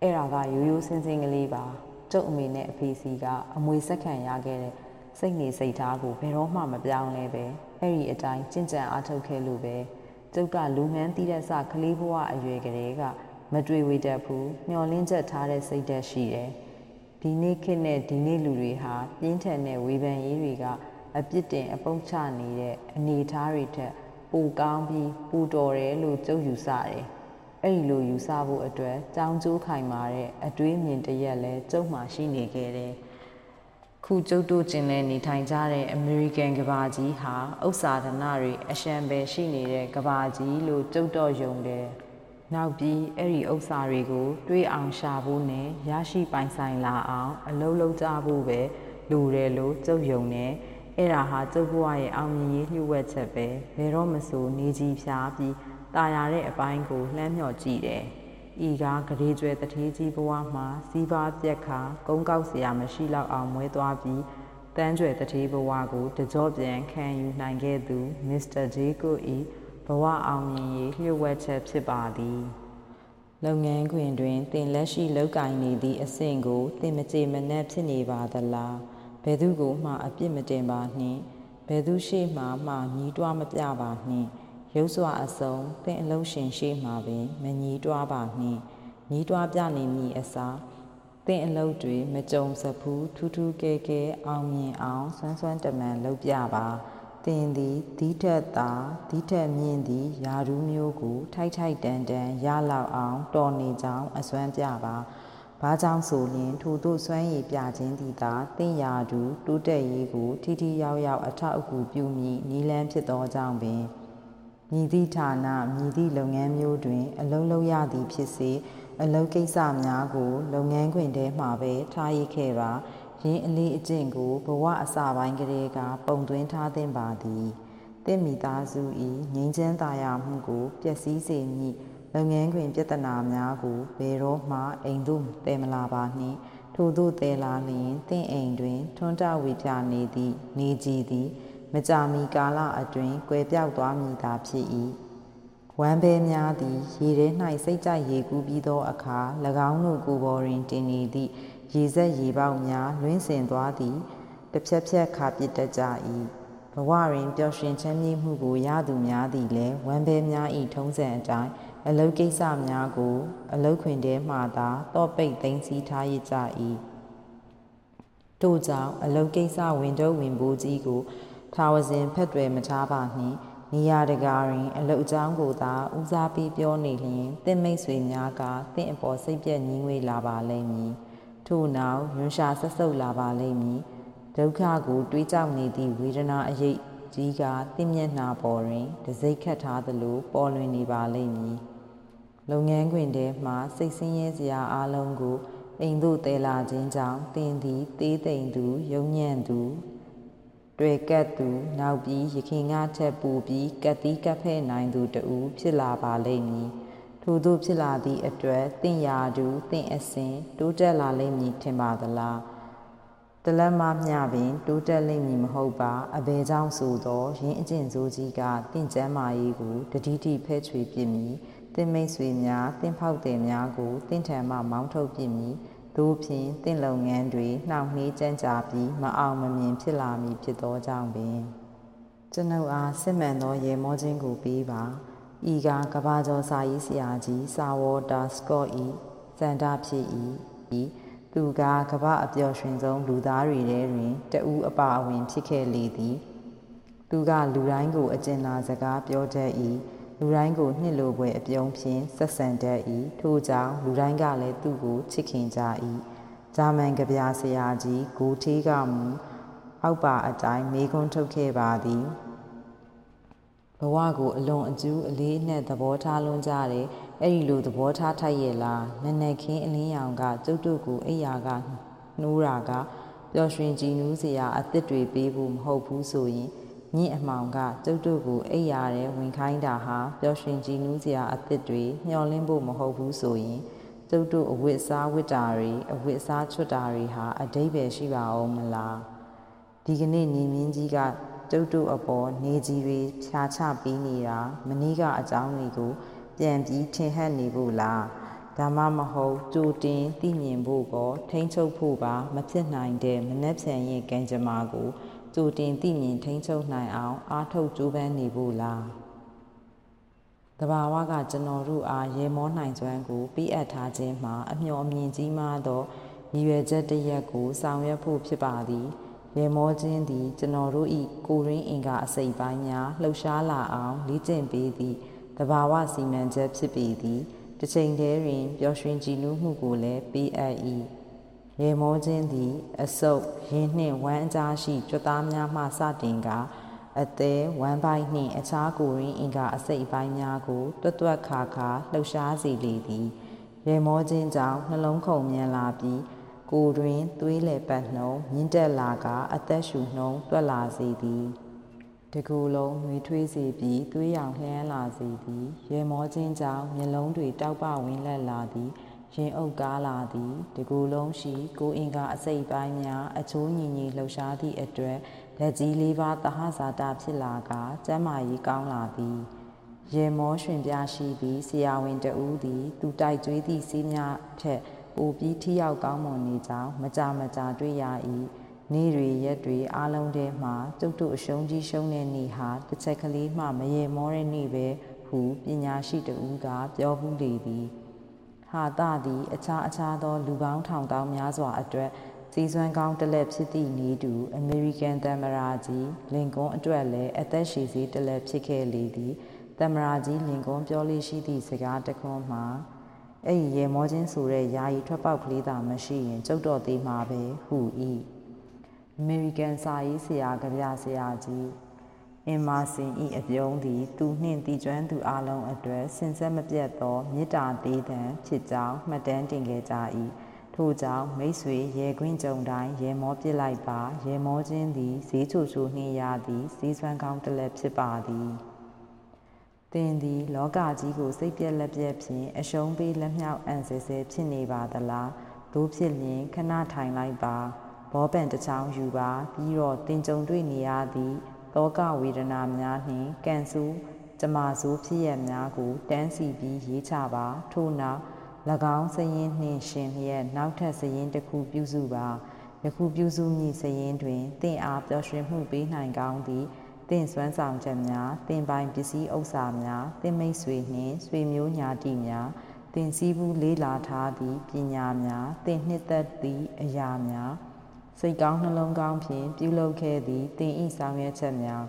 အဲ့ဒါကရိုးရိုးစင်စင်ကလေးပါကျုပ်အမေနဲ့အဖေစီကအမွေဆက်ခံရခဲ့တဲ့စိတ်နေစိတ်ထားကိုဘယ်တော့မှမပြောင်းလဲပဲအဲ့ဒီအတိုင်းကြင်ကြံအားထုတ်ခဲ့လို့ပဲ ကျုပ်ကလူမှန်းတီးတဲ့စကလေးဘဝအရွယ်ကလေးကမတွေ့ဝေတတ်ဘူးမျောလင်းချက်ထားတဲ့စိတ်ဓာတ်ရှိတယ်ဒီနေ့ခေတ်နဲ့ဒီနေ့လူတွေဟာပြင်းထန်တဲ့ဝေဖန်ရေးတွေကအပြစ်တင်အပုတ်ချနေတဲ့အနေအထားတွေထက်ပိုကောင်းပြီးပူတော်တယ်လို့ကျုပ်ယူဆတယ်အဲ့ဒီလိုယူဆဖို့အတွက်ကြောင်းကျိုးခိုင်မာတဲ့အတွေးမြင်တရက်လဲကျုပ်မှရှိနေခဲ့တယ် ခုကျုပ်တို့ကျင်လဲနေထိုင်ကြတဲ့အမေရိကန်ကဘာကြီးဟာဥစ္စာဒနာတွေအရှံပဲရှိနေတဲ့ကဘာကြီးလို့ကျုပ်တော့ယုံတယ်နောက်ပြီးအဲ့ဒီဥစ္စာတွေကို တွေးအောင်ရှာဖို့နဲ့ရရှိပိုင်ဆိုင်လာအောင်အလုံးလုံးကြဖို့ပဲလူတယ်လို့ကျုပ်ယုံတယ်အဲ့ဒါဟာကျုပ်ဘဝရဲ့အောင်မြင်ရေးလျှို့ဝှက်ချက်ပဲဘယ်တော့မဆိုနေကြီးဖြားပြီးตายရတဲ့အပိုင်းကိုလှမ်းမြော့ကြည့်တယ် ဤကားဂရေကျွဲတထေးကြီးဘဝမှာစီးပါပြက်ခါကုန်းကောက်เสียမရှိလောက်အောင်မွဲသွားပြီးတန်းကျွဲတထေးဘဝကိုတကြောပြန်ခံယူနိုင်ခဲ့သူမစ္စတာဂျေကိုဤဘဝအောင်မြင်ရေးလျှို့ဝှက်ချက်ဖြစ်ပါသည်လုပ်ငန်းခွင်တွင်တင်လက်ရှိလောက်ကင်နေသည့်အဆင့်ကိုတင်မကြေမနက်ဖြစ်နေပါသလားဘယ်သူကိုမှအပြစ်မတင်ပါနှင့်ဘယ်သူရှိမှမှညီးတွားမပြပါနှင့် ရုပ်စွာအစုံသင်အလုံးရှင်ရှိမှပင်မညီးတွားပါနှင့်ညီးတွားပြနေမည်အစားသင်အလုပ်တွေမကြုံစဖူးထူးထူးကဲကဲအောင်မြင်အောင်ဆွမ်းဆွမ်းတမန်လုပ်ပြပါသင်သည်ဒီထက်သာဒီထက်မြင့်သည့်ယာရူးမျိုးကို ထိုက်ထိုက်တန်တန်ရလောက်အောင်တော်နေကြောင်းအစွမ်းပြပါဘာကြောင့်ဆိုရင်ထိုတို့စွမ်းရည်ပြခြင်းသည်သာတင့်ရာတူတိုးတက်ရေးကို ထိထိရောက်ရောက်အထောက်အကူပြုမည်နီလန်းဖြစ်သောကြောင့်ပင် မြည်သည့်ဌာနမြည်သည့်လုပ်ငန်းမျိုးတွင် အလုံးလုံးရသည်ဖြစ်စေအလုံးကိစ္စများကို လုပ်ငန်းခွင်ထဲမှာပဲထားရခဲ့ပါရင်းအလေးအကျင့်ကိုဘဝအစပိုင်းကလေးကပုံသွင်းထားသင့်ပါသည်တင့်မိသားစု၏ငြိမ်းချမ်းသာယာမှုကိုပျက်စီးစေမည်လုပ်ငန်းခွင်ပြဿနာများကိုဘယ်တော့မှအိမ်သို့တည်မလာပါနှင့်ထို့သို့တည်လာလျင်တင့်အိမ်တွင် ထွန်းတဝေပြနေသည့်နေကြည်သည် မကြာမီကာလအတွင်းကွယ်ပြောက်သွားမည်သာဖြစ်၏ဝမ်းဘဲများသည်ရေထဲ၌စိတ်ကြိုက်ရေကူးပြီးသောအခါ၎င်းတို့ကိုယ်ပေါ်တွင်တင်နေသည့်ရေဆက်ရေပေါက်များလွင့်စင်သွားသည်တစ်ဖြက်ဖြက်ခါပစ်တတ်ကြ၏ဘဝတွင်ပျော်ရွှင်ချမ်းမြေ့မှုကိုရသူများသည်လည်းဝမ်းဘဲများ၏ထုံးစံအတိုင်းအလုတ်ကိစ္စများကို အလုတ်ခွင်ထဲမှသာတော့ပိတ်သိမ်းစည်းထားရကြ၏ထို့ကြောင့်အလုတ်ကိစ္စဝင်တော့ဝင်ပိုးကြီးကို ထာဝစဉ်ဖက်တွယ်မထားပါနှင့်နေရာတကာတွင် အလုတ်အကြောင်းကိုသာဦးစားပေးပြောနေလျင်တင့်မိတ်ဆွေများကတင့်အပေါ်စိတ်ပြည့်ငြင်းဝေးလာပါလိမ့်မည်ထို့နောက်ရွှန်ရှာဆက်ဆုပ်လာပါလိမ့်မည်ဒုက္ခကိုတွေးကြောက်နေသည့်ဝေဒနာအရေးကြီးကတင့်မျက်နှာပေါ်တွင်တစိတ်ခတ်ထားသလိုပေါ်လွင်နေပါလိမ့်မည်လုပ်ငန်းခွင်ထဲမှစိတ်ဆင်းရဲစရာအလုံးကိုအိမ်သို့တည်လာခြင်းကြောင့်တင်သည်သေးသိမ်သူယုံညံ့သူ တွေ့ကပ်သူနောက်ပြီးရခင်ကထက်ပူပြီးကတ်တီးကပ်ဖဲ့နိုင်သူတူဖြစ်လာပါလိမ့်မည်ထို့သို့ဖြစ်လာသည့်အတွက်တင့်ရာသူတင့်အစဉ်တိုးတက်လာလိမ့်မည်ထင်ပါသလားတလက်မမျှပင်တိုးတက်လိမ့်မည်မဟုတ်ပါအဘယ်ကြောင့်ဆိုသောရင်းအကျင့်စိုးကြီးကတင့်ကျမ်းမာရေးကိုတတိတိဖဲ့ချွေပြစ်မည်တင့်မိတ်ဆွေများတင့်ဖောက်တယ်များကိုတင့်ထံမှမောင်းထုတ်ပြစ်မည် သို့ဖြင့်တင့်လုပ်ငန်းတွေနှောင့်နှေးကြမ်းကြာပြီးမအောင်မမြင်ဖြစ်လာမည်ဖြစ်သောကြောင့်ပင်ကျွန်ုပ်အားစစ်မှန်သောရေမောခြင်းကိုပေးပါဤကကဘာကျော်စာရေးဆရာကြီးစာဝေါ်တာစကော့ဤစန္ဒဖြစ်၏ဤသူကကဘာအပျော်ရွှင်ဆုံးလူသားတွေထဲတွင်တဦးအပါအဝင်ဖြစ်ခဲ့လေသည် သူကလူတိုင်းကိုအကျဉ်းနာစကားပြောတတ်၏ လူတိုင်းကိုနှစ်လိုပွဲအပြုံးဖြင့်ဆက်ဆံတတ်၏ထို့ကြောင့်လူတိုင်းကလည်းသူ့ကိုချစ်ခင်ကြ၏ဂျာမန်ကဗျာဆရာကြီးဂိုထေးကမူအောက်ပါအတိုင်းမေခွန်းထုတ်ခဲ့ပါသည်ဘဝကိုအလွန်အကျူးအလေးအနက်သဘောထားလွန်းကြတယ်အဲ့ဒီလိုသဘောထားထိုက်ရဲ့လားနက်နက်ခင်းအလင်းရောင်ကကျုပ်တို့ကိုအိယာကနှိုးတာကပျော်ရွှင်ကြည်နူးစရာအသစ်တွေပေးဖို့မဟုတ်ဘူးဆိုရင် မြင့်အမောင်ကကျုပ်တို့ကိုအိယာတဲ့ဝင်ခိုင်းတာဟာပျော်ရွှင်ကြည်နူးစရာအသစ်တွေမျှော်လင့်ဖို့မဟုတ်ဘူးဆိုရင်ကျုပ်တို့အဝတ်စားဝတ်တာတွေအဝတ်စားချွတ်တာတွေဟာအတိတ်ပဲရှိပါအောင်မလားဒီကနေ့ညီမင်းကြီးကကျုပ်တို့အပေါ်နေကြီးတွေဖြာချပြီးနေတာမနေ့ကအကြောင်းတွေကိုပြန်ပြီးထင်ဟပ်နေဖို့လားဒါမှမဟုတ်ကြိုတင်သိမြင်ဖို့ကောထိမ့်ချုပ်ဖို့ပါမဖြစ်နိုင်တဲ့မနှက်ဖြန်ရဲ့ကံကြမ္မာကို ကြိုတင်သိမြင်ထိမ့်ချုပ်နိုင်အောင်အားထုတ်ကြိုးပမ်းနေဖို့လားတဘာဝကကျွန်တော်တို့အားရေမောနိုင်စွမ်းကိုပေးအပ်ထားခြင်းမှာအမျှော်အမြင်ကြီးမားသောရည်ရွယ်ချက်တစ်ရပ်ကိုဆောင်ရွက်ဖို့ဖြစ်ပါသည်ရေမောခြင်းသည်ကျွန်တော်တို့၏ကိုရင်းအင်ကအစိပ်ပိုင်းများလှုပ်ရှားလာအောင်လေ့ကျင့်ပေးသည့်တဘာဝစီမံချက်ဖြစ်ပေသည်တစ်ချိန်တည်းတွင်ပျော်ရွှင်ကြည်နူးမှုကိုလည်းပေးအပ်၏ ရေမောခြင်းသည် အဆုပ်ရင်းနှင့်ဝမ်းအကြားရှိကြွသားများမှစတင်ကအသေးဝမ်းပိုင်းနှင့်အခြားကိုရင်းအင်ကအစိတ်အပိုင်းများကိုတွတ်တွတ်ခါခါလှုပ်ရှားစေလေသည်ရေမောခြင်းကြောင့်နှလုံးခုန်မြန်လာပြီးကိုတွင်သွေးလေပတ်နှုံမြင့်တက်လာကအသက်ရှူနှုံတွက်လာစေသည်တကူလုံးနှွေထွေးစေပြီးသွေးရောင်လှမ်းလာစေသည်ရေမောခြင်းကြောင့်မျက်လုံးတွေတောက်ပဝင်လက်လာသည် ရင်အုပ်ကားလာသည်တကူလုံးရှိကိုအင်ကအစိတ်ပိုင်းများအချိုးညီညီလှုပ်ရှားသည့်အတွက်လက်ကြီးလေးပါးသဟဇာတာဖြစ်လာကကျမ်းမာရေးကောင်းလာသည်ရေမောရွှင်ပြရှိသည့်ဆရာဝန်တဦးသည် သူတိုက်ကျွေးသည့်စီးများထက်ပိုပြီးထိရောက်ကောင်းမွန်နေကြောင်းမကြမကြတွေ့ရ၏နေ့တွေရက်တွေအားလုံးထဲမှာကျုပ်တို့အရှုံးကြီးရှုံးတဲ့နေ့ဟာတစ်ချက်ကလေးမှမရေမောတဲ့နေ့ပဲဟုပညာရှိတဦးကပြောဘူးလေသည် ဟာတာသည်အခြားအခြားသော လူပေါင်းထောင်တောင်းများစွာအတွက်စီစွမ်းကောင်းတလက်ဖြစ်သည့်နေတူအမေရိကန်သမ္မရာကြီးလင်ကွန်းအတွက်လည်းအသက်ရှည်စေးတလက်ဖြစ်ခဲ့လေသည်သမ္မရာကြီးလင်ကွန်းပြောလေးရှိသည့်စကားတခွန်းမှာအဲ့ဒီရေမောချင်းဆိုတဲ့ယာယီထွက်ပေါက်ကလေးသာမရှိရင်ကျုပ်တော်သေးမှာပဲဟုဤအမေရိကန်စာရေးဆရာကဗျာဆရာကြီး အင်မာစင်ဤအပြုံးသည်သူနှင့်တည်ကျွမ်းသူအလုံးအတွက်စင်ဆက်မပြတ်သောမေတ္တာသေးတံဖြစ်ကြောင်းမှတ်တမ်းတင်ခဲ့ကြ၏ထို့ကြောင့်မိတ်ဆွေရေခွင်းကြုံတိုင်းရေမောပြစ်လိုက်ပါရေမောခြင်းသည်ဈေးချိုချိုနှင်းရသည်ဈေးစွမ်းကောင်းတစ်လက်ဖြစ်ပါသည်သင်သည်လောကကြီးကိုစိတ်ပြက်လက်ပြက်ဖြင့်အရှုံးပေးလက်မြောက်အံ့ဆဲဆဲဖြစ်နေပါသလားတို့ဖြစ်လျင်ခဏထိုင်လိုက်ပါဘောပန်တစ်ချောင်းယူပါပြီးတော့တင်ကြုံတွေ့နေရသည့် သောကဝေဒနာများနှင့်ကံဆူးကျမဆိုးဖြစ်ရများကိုတန်းစီပြီးရေးချပါထို့နောက်၎င်းစရင်နှင့်ရှင်လျက်နောက်ထပ်စရင်တစ်ခုပြုစုပါယခုပြုစုမည့်စရင်တွင်တင့်အားပျော်ရွှင်မှုပေးနိုင်ကောင်းသည့်တင့်စွမ်းဆောင်ချက်များတင်ပိုင်ပစ္စည်းဥစ္စာများတင်မိတ်ဆွေနှင့်ဆွေမျိုးညာတိများတင်စည်းဘူးလေးလာထားသည့်ပညာများတင်နှစ်သက်သည့်အရာများ စိတ်ကောင်းနှလုံးကောင်းဖြင့်ပြုလုပ်ခဲ့သည့်တင်ဤဆောင်ရွက်ချက်များ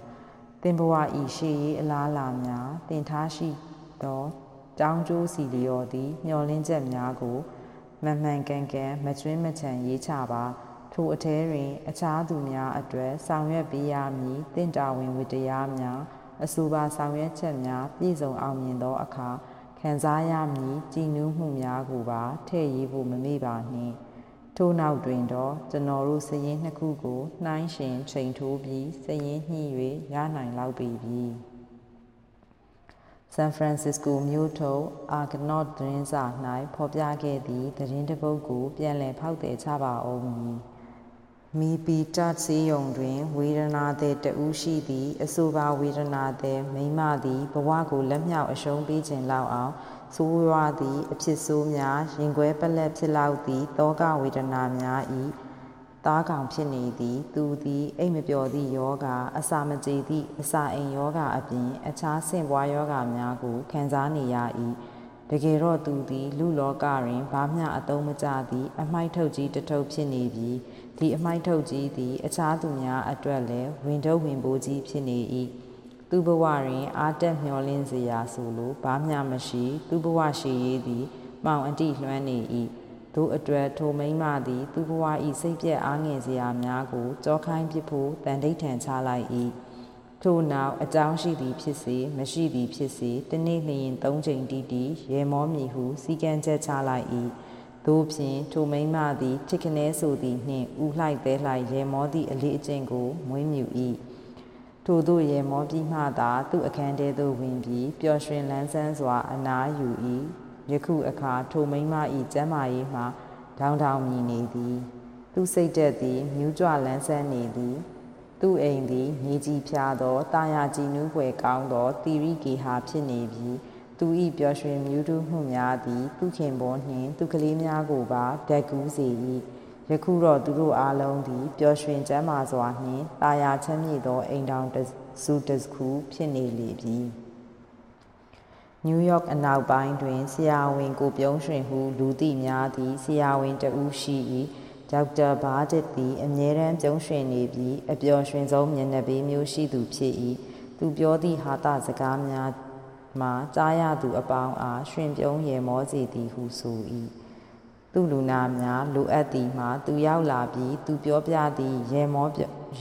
တင်ဘဝဤရှေးရေးအလားလာများတင်ထားရှိသောတောင်းကျိုးစီလျော်သည့်မျောလင်းချက်များကိုမမှန်ကန်ကန်မကျွင်းမချံရေးချပါထိုအထဲတွင်အခြားသူများအတွက်ဆောင်ရွက်ပေးရမည်တင့်တာဝန်ဝတ္တရားများအဆိုပါဆောင်ရွက်ချက်များပြည့်စုံအောင်မြင်သောအခါခံစားရမည်ကြည်နူးမှုများကိုပါထည့်ရေးဖို့မမေ့ပါနှင့် ထို့နောက်တွင်တော့ကျွန်တော်တို့စရင်နှစ်ခုကိုနှိုင်းရှင်ချိန်ထိုးပြီးစရင်ညှိ၍ရနိုင်လောက်ပြီပြီဆန်ဖရန်စစ္စကိုမြို့ထုတ်အာဂနော့သတင်းစာ၌ဖော်ပြခဲ့သည့်သတင်းတစ်ပုဒ်ကိုပြန်လည်ဖောက်သည်ချပါအောင်မည် မီပီတတ်စေယုံတွင် ဝေဒနာသည်တဦးရှိသည် အဆိုပါဝေဒနာသည်မိမသည်ဘဝကိုလက်မြောက်အရှုံးပေးခြင်းလောက်အောင်ဆိုးရွားသည့်အဖြစ်ဆိုးများရင်ခွဲပလက်ဖြစ်လောက်သည့်တောကဝေဒနာများ၏သားကောင်ဖြစ်နေသည် သူသည်အိမ်မပျော်သည့်ယောဂအစာမကြေသည့်အစာအိမ်ယောဂအပြင်အခြားဆင့်ပွားယောဂများကိုခံစားနေရ၏တကယ်တော့သူသည် လူလောကတွင်ဘာမျှအသုံးမကျသည့်အမိုက်ထုတ်ကြီးတထုပ်ဖြစ်နေပြီး ဒီအမိုက်ထုတ်ကြီးသည်အခြားသူများအတွက်လည်းဝင်တော့ဝင်ပိုးကြီးဖြစ်နေ၏သူဘဝတွင်အာတက်မျောလင်းစရာဆိုလိုဘာမျှမရှိ သူဘဝရှိရေးသည်မောင်အတိလွှမ်းနေ၏သို့အတွက်ထိုမိမ့်မသည် သူဘဝ၏စိတ်ပြက်အားငယ်စရာများကိုကြောခိုင်းပစ်ဖို့တန်တိတ်ထန်ချလိုက်၏ထို့နောက်အကြောင်းရှိသည်ဖြစ်စေမရှိသည်ဖြစ်စေတနေ့လျင်သုံးချိန်တီးတီးရေမောမီဟုစီကံချက်ချလိုက်၏ သို့ဖြင့်ထိုမိမ့်မသည်ထိခနဲဆိုသည်နှင့်ဥလှိုက်သေးလှိုက်ရေမောသည့်အလေးအကျင့်ကိုမွေးမြူ၏ထိုသို့ရေမောပြီးမှသာသူ့အခန်းထဲသို့ဝင်ပြီးပျော်ရွှင်လန်းဆန်းစွာအနားယူ၏ယခုအခါထိုမိမ၏ကျမ်းမာရေးမှာထောင်ထောင်မြည်နေသည် သူစိတ်သက်သည်မြူးကြွလန်းဆန်းနေသည်သူ့အိမ်သည်မြေကြီးဖြာသောတာယာကြည်နူးဖွယ်ကောင်းသောတီရိကေဟာဖြစ်နေပြီး သူ၏ပျော်ရွှင်မြူးတူးမှုများသည်သူခင်ပေါ်နှင့်သူကလေးများကိုပါဓာတ်ကူးစေ၏ယခုတော့သူတို့အားလုံးသည်ပျော်ရွှင်ကျမ်းမာစွာနှင့်တာယာချမ်းမြေ့သောအိမ်တောင်စုတခုဖြစ်နေလေပြီနယူးယောက်အနောက်ပိုင်းတွင်ဆရာဝန်ကိုပြုံးရွှင်ဟုလူသိများသည်ဆရာဝန်တဦးရှိ၏ဒေါက်တာဘာဒစ်သည်အမြဲတမ်းပြုံးရွှင်နေပြီးအပျော်ရွှင်ဆုံးမျက်နှာပေးမျိုးရှိသူဖြစ်၏သူပြောသည့်ဟာတာစကားများ မှာကြားရသူအပေါင်းအားရှင်ပြုံးရေမောစေသည်ဟုဆို၏သူလူနာများလိုအပ်သည်မှာသူရောက်လာပြီးသူပြောပြသည့်ရေမော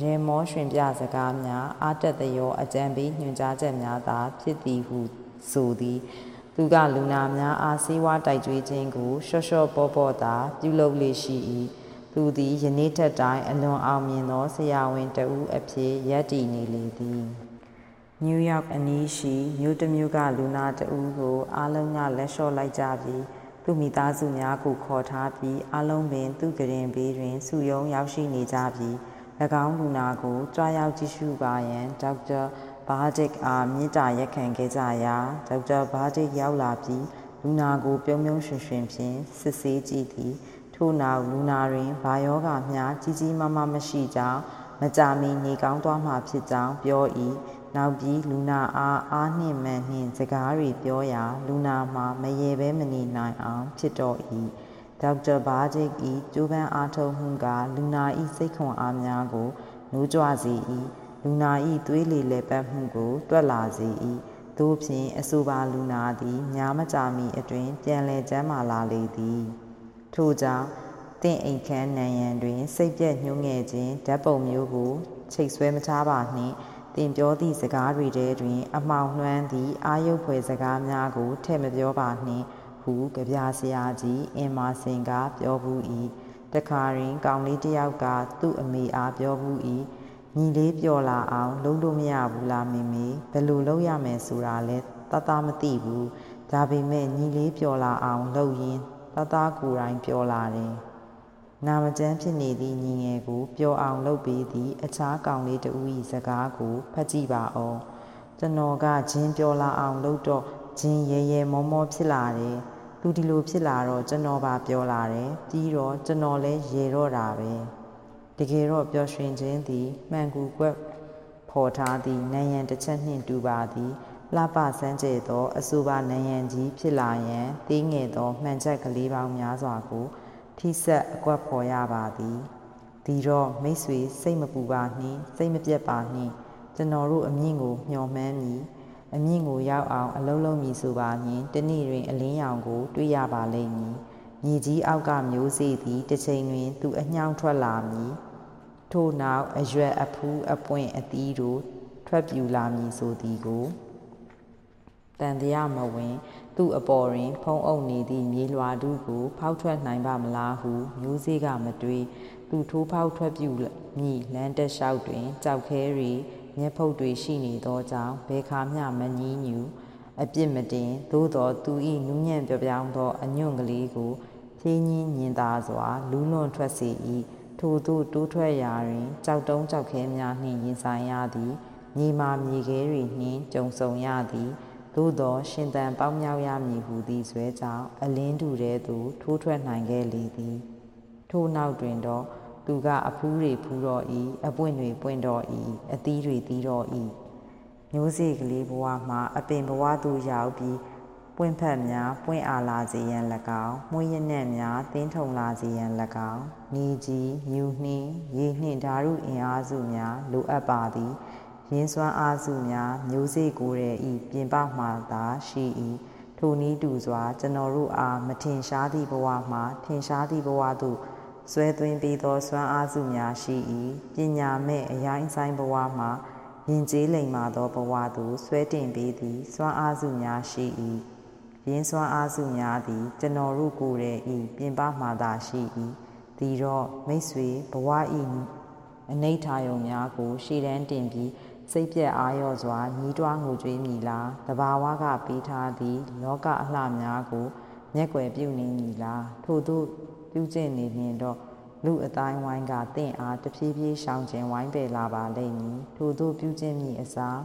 ရေမောရှင်ပြစကားများအာတတရောအကြံပေးညွှန်ကြားချက်များသာဖြစ်သည်ဟုဆိုသည်သူကလူနာများအားစေဝါတိုက်ကြွေးခြင်းကိုရှော့ရှော့ပေါ်ပေါ်သာပြုလုပ်လေရှိ၏သူသည်ယနေ့ထက်တိုင်းအလွန်အောင်မြင်သောဆရာဝန်တဦးအဖြစ်ရပ်တည်နေလေသည် နယူးယောက်အနီးရှိမြို့တစ်မြို့ကလူနာတဦးကိုအားလုံးကလက်လျှော့လိုက်ကြပြီးသူမိသားစုများကိုခေါ်ထားပြီးအားလုံးပင်သူကရင်ဘေးတွင်စုယုံရောက်ရှိနေကြပြီး၎င်းလူနာကိုကြွားရောက်ကြည့်ရှုပါရန်ဒေါက်တာဘာဒစ်အားမြင့်တာရက်ခံခဲ့ကြရာဒေါက်တာဘာဒစ်ရောက်လာပြီးလူနာကိုပြုံးပြုံးရွှင်ရွှင်ဖြင့်စစ်ဆေးကြည့်သည်ထို့နောက်လူနာတွင်ဘာယောဂများကြီးကြီးမားမားမရှိကြောင်းမကြာမီနေကောင်းသွားမှာဖြစ်ကြောင်းပြော၏ နောက်ပြီးလူနာအားအားနှင့်မှန်နှင့်စကားတွေပြောရာလူနာမှာမရေပဲမနေနိုင်အောင်ဖြစ်တော့၏ဒေါက်တာဘာဂျစ်၏ကျိုးပန်းအားထုတ်မှုကလူနာ၏စိတ်ခွန်အားများကိုနိုးကြွစေ၏လူနာ၏သွေးလေလဲပတ်မှုကိုတွက်လာစေ၏သို့ဖြင့်အဆိုပါလူနာသည်များမကြာမီအတွင်ပြန်လည်ကျမ်းမာလာလေသည်ထို့ကြောင့်တင့်အိမ်ခန်းနံရံတွင် စိတ်ပြက်ညှိုးငယ်ခြင်းဓာတ်ပုံမျိုးကိုချိတ်ဆွဲမထားပါနှင့် တင်ပြောသည့်စကားတွေထဲတွင် အမှောင်လွှမ်းသည့်အာယုဖွယ်စကားများကိုထည့်မပြောပါနှင့်ဟုကြပြဆရာကြီးအင်မာစင်ကပြောဘူး၏တခါရင် ကောင်လေးတစ်ယောက်ကသူ့အမေအားပြောဘူး၏ညီလေးပျော်လာအောင်လုံးလို့မရဘူးလားမေမေဘယ်လိုလုပ်ရမယ်ဆိုတာလဲတသားမသိဘူးဒါပေမဲ့ညီလေးပျော်လာအောင်လုပ်ရင်းတသားကိုယ်တိုင်ပျော်လာတယ် နာမကျန်းဖြစ်နေသည့်ညီငယ်ကိုပျော်အောင်လုပ်ပေးသည့်အခြားကောင်လေးတူ၏စကားကိုဖတ်ကြည့်ပါအောင်ကျွန်တော်ကဂျင်းပျော်လာအောင်လုပ်တော့ဂျင်းရဲရဲမောမောဖြစ်လာတယ်သူဒီလိုဖြစ်လာတော့ကျွန်တော်ပါပြောလာတယ်ပြီးတော့ကျွန်တော်လည်းရေတော့တာပဲတကယ်တော့ပျော်ရွှင်ခြင်းသည်မှန်ကူကွက်ဖော်ထားသည့်နယံတစ်ချက်နှင့်တူပါသည်လှပစမ်းကြဲသောအဆိုပါနယံကြီးဖြစ်လာရန်သေးငယ်သောမှန်ချက်ကလေးပေါင်းများစွာကို ထိဆက်အကွက်ဖော်ရပါသည်ဒီတော့မိတ်ဆွေစိတ်မပူပါနှင့်စိတ်မပြတ်ပါနှင့်ကျွန်တော်တို့အမြင့်ကိုမျှော်မှန်းမည်အမြင့်ကိုရောက်အောင်အလုံးလုံးမည်ဆိုပါနှင့်တနေ့တွင်အလင်းရောင်ကို တွေ့ရပါလိမ့်မည်မြေကြီးအောက်ကမျိုးစေ့သည်တစ်ချိန်တွင် သူအညောင်းထွက်လာမည်ထို့နောက်အရွက်အဖူးအပွင့်အသီးတို့ထွက်ပြူလာမည်ဆိုသည်ကိုတန်တရားမဝင် သူ့အပေါ်တွင် ဖုံးအုပ်နေသည့်မြေလွာတုကိုဖောက်ထွက်နိုင်ပါမလားဟုမျိုးစေ့ကမတွေးသူထိုးဖောက်ထွက်ပြူမည်လမ်းတက်လျှောက်တွင်ကြောက်ခဲရီမျက်ဖုတ်တွေရှိနေသောကြောင့်ဘယ်ခါမျှမငီးညူအပြစ်မတင်သို့တော်သူ၏နူးညံ့ပြောပြောင်းသောအညွန့်ကလေးကိုဖြင်းညင်းညင်သာစွာလူးလွန်ထွက်စေ၏ထို့သို့တိုးထွက်ရာတွင်ကြောက်တုံးကြောက်ခဲများနှင့်ရင်ဆိုင်ရသည်မြေမာမြေခဲတွေနှင့်ကြုံဆုံရသည် သို့သောရှင်သန်ပေါင်းမြောက်ရမည်ဟူသည့်ဇွဲကြောင့်အလင်းတူတဲ့သို့ထိုးထွက်နိုင်ခဲ့လေသည်ထို့နောက်တွင်တော့သူကအဖူးတွေဖူးတော့၏အပွင့်တွေပွင့်တော့၏အသီးတွေသီးတော့၏မျိုးစေ့ကလေးဘဝမှာအပင်ဘဝသို့ရောက်ပြီးပွင့်ဖက်များပွင့်အားလာစေရန်၎င်းမှုရနက်များတင်းထုံလာစေရန်၎င်းနေကြီးမြူနှင်းရေနှင့်ဓာရုအင်အားစုများလိုအပ်ပါသည် ရင်းစွမ်းအားစုများမျိုးစေ့ကိုယ်ရဲ့ဤပြင်ပမှသာရှိ၏ထိုနည်းတူစွာ ကျွန်တော်တို့အားမထင်ရှားသည့်ဘဝမှထင်ရှားသည့်ဘဝသို့ဆွဲသွင်းပြီးသောစွမ်းအားစုများရှိ၏ပညာမဲ့အရိုင်းဆိုင်ဘဝမှယဉ်ကျေးလိမ်မာသောဘဝသို့ဆွဲတင်ပေးသည့်စွမ်းအားစုများရှိ၏ရင်းစွမ်းအားစုများသည် ကျွန်တော်တို့ကိုယ်ရဲ့ဤပြင်ပမှသာရှိ၏ဒီတော့မိတ်ဆွေဘဝဤအနိဋ္ဌာယုံများကိုရှေ့တန်းတင်ပြီး စိတ်ပြက်အာရော့စွာညီးတွားငိုကြွေးမိလားတဘာဝကပေးထားသည့်လောကအလှများကိုမျက်ွယ်ပြုနေမည်လားထို့သို့ပြုကျင့်နေရင်တော့လူအတိုင်းဝိုင်းကတင့်အားတဖြည်းဖြည်းရှောင်ကျင်ဝိုင်းပယ်လာပါလိမ့်မည်ထို့သို့ပြုကျင့်မိအစား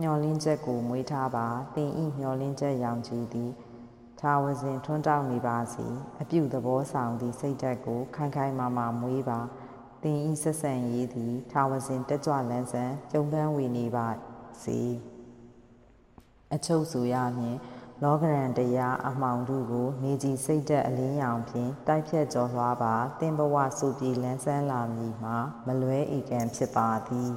မျောလင်းချက်ကိုမွေးထားပါတင်ဤမျောလင်းချက်ရောင်ကြည်သည်ထာဝစဉ်ထွန်းတောက်နေပါစီအပြုသဘောဆောင်သည့်စိတ်ဓာတ်ကိုခိုင်ခိုင်မာမာမွေးပါ သင်ဤဆက်ဆံရေးသည်ထာဝစဉ်တက်ကြွလန်းဆန်းကြုံပန်းဝေနေပါစေအချုပ်ဆိုရမည်လောကရန်တရားအမှောင်တို့ကိုနေကြည်စိတ်သက်အလင်းရောင်ဖြင့်တိုက်ဖြတ်ကျော်လွှားပါတင်ဘဝစုပြေလန်းဆန်းလာမည်မှာမလွဲဧကံဖြစ်ပါသည်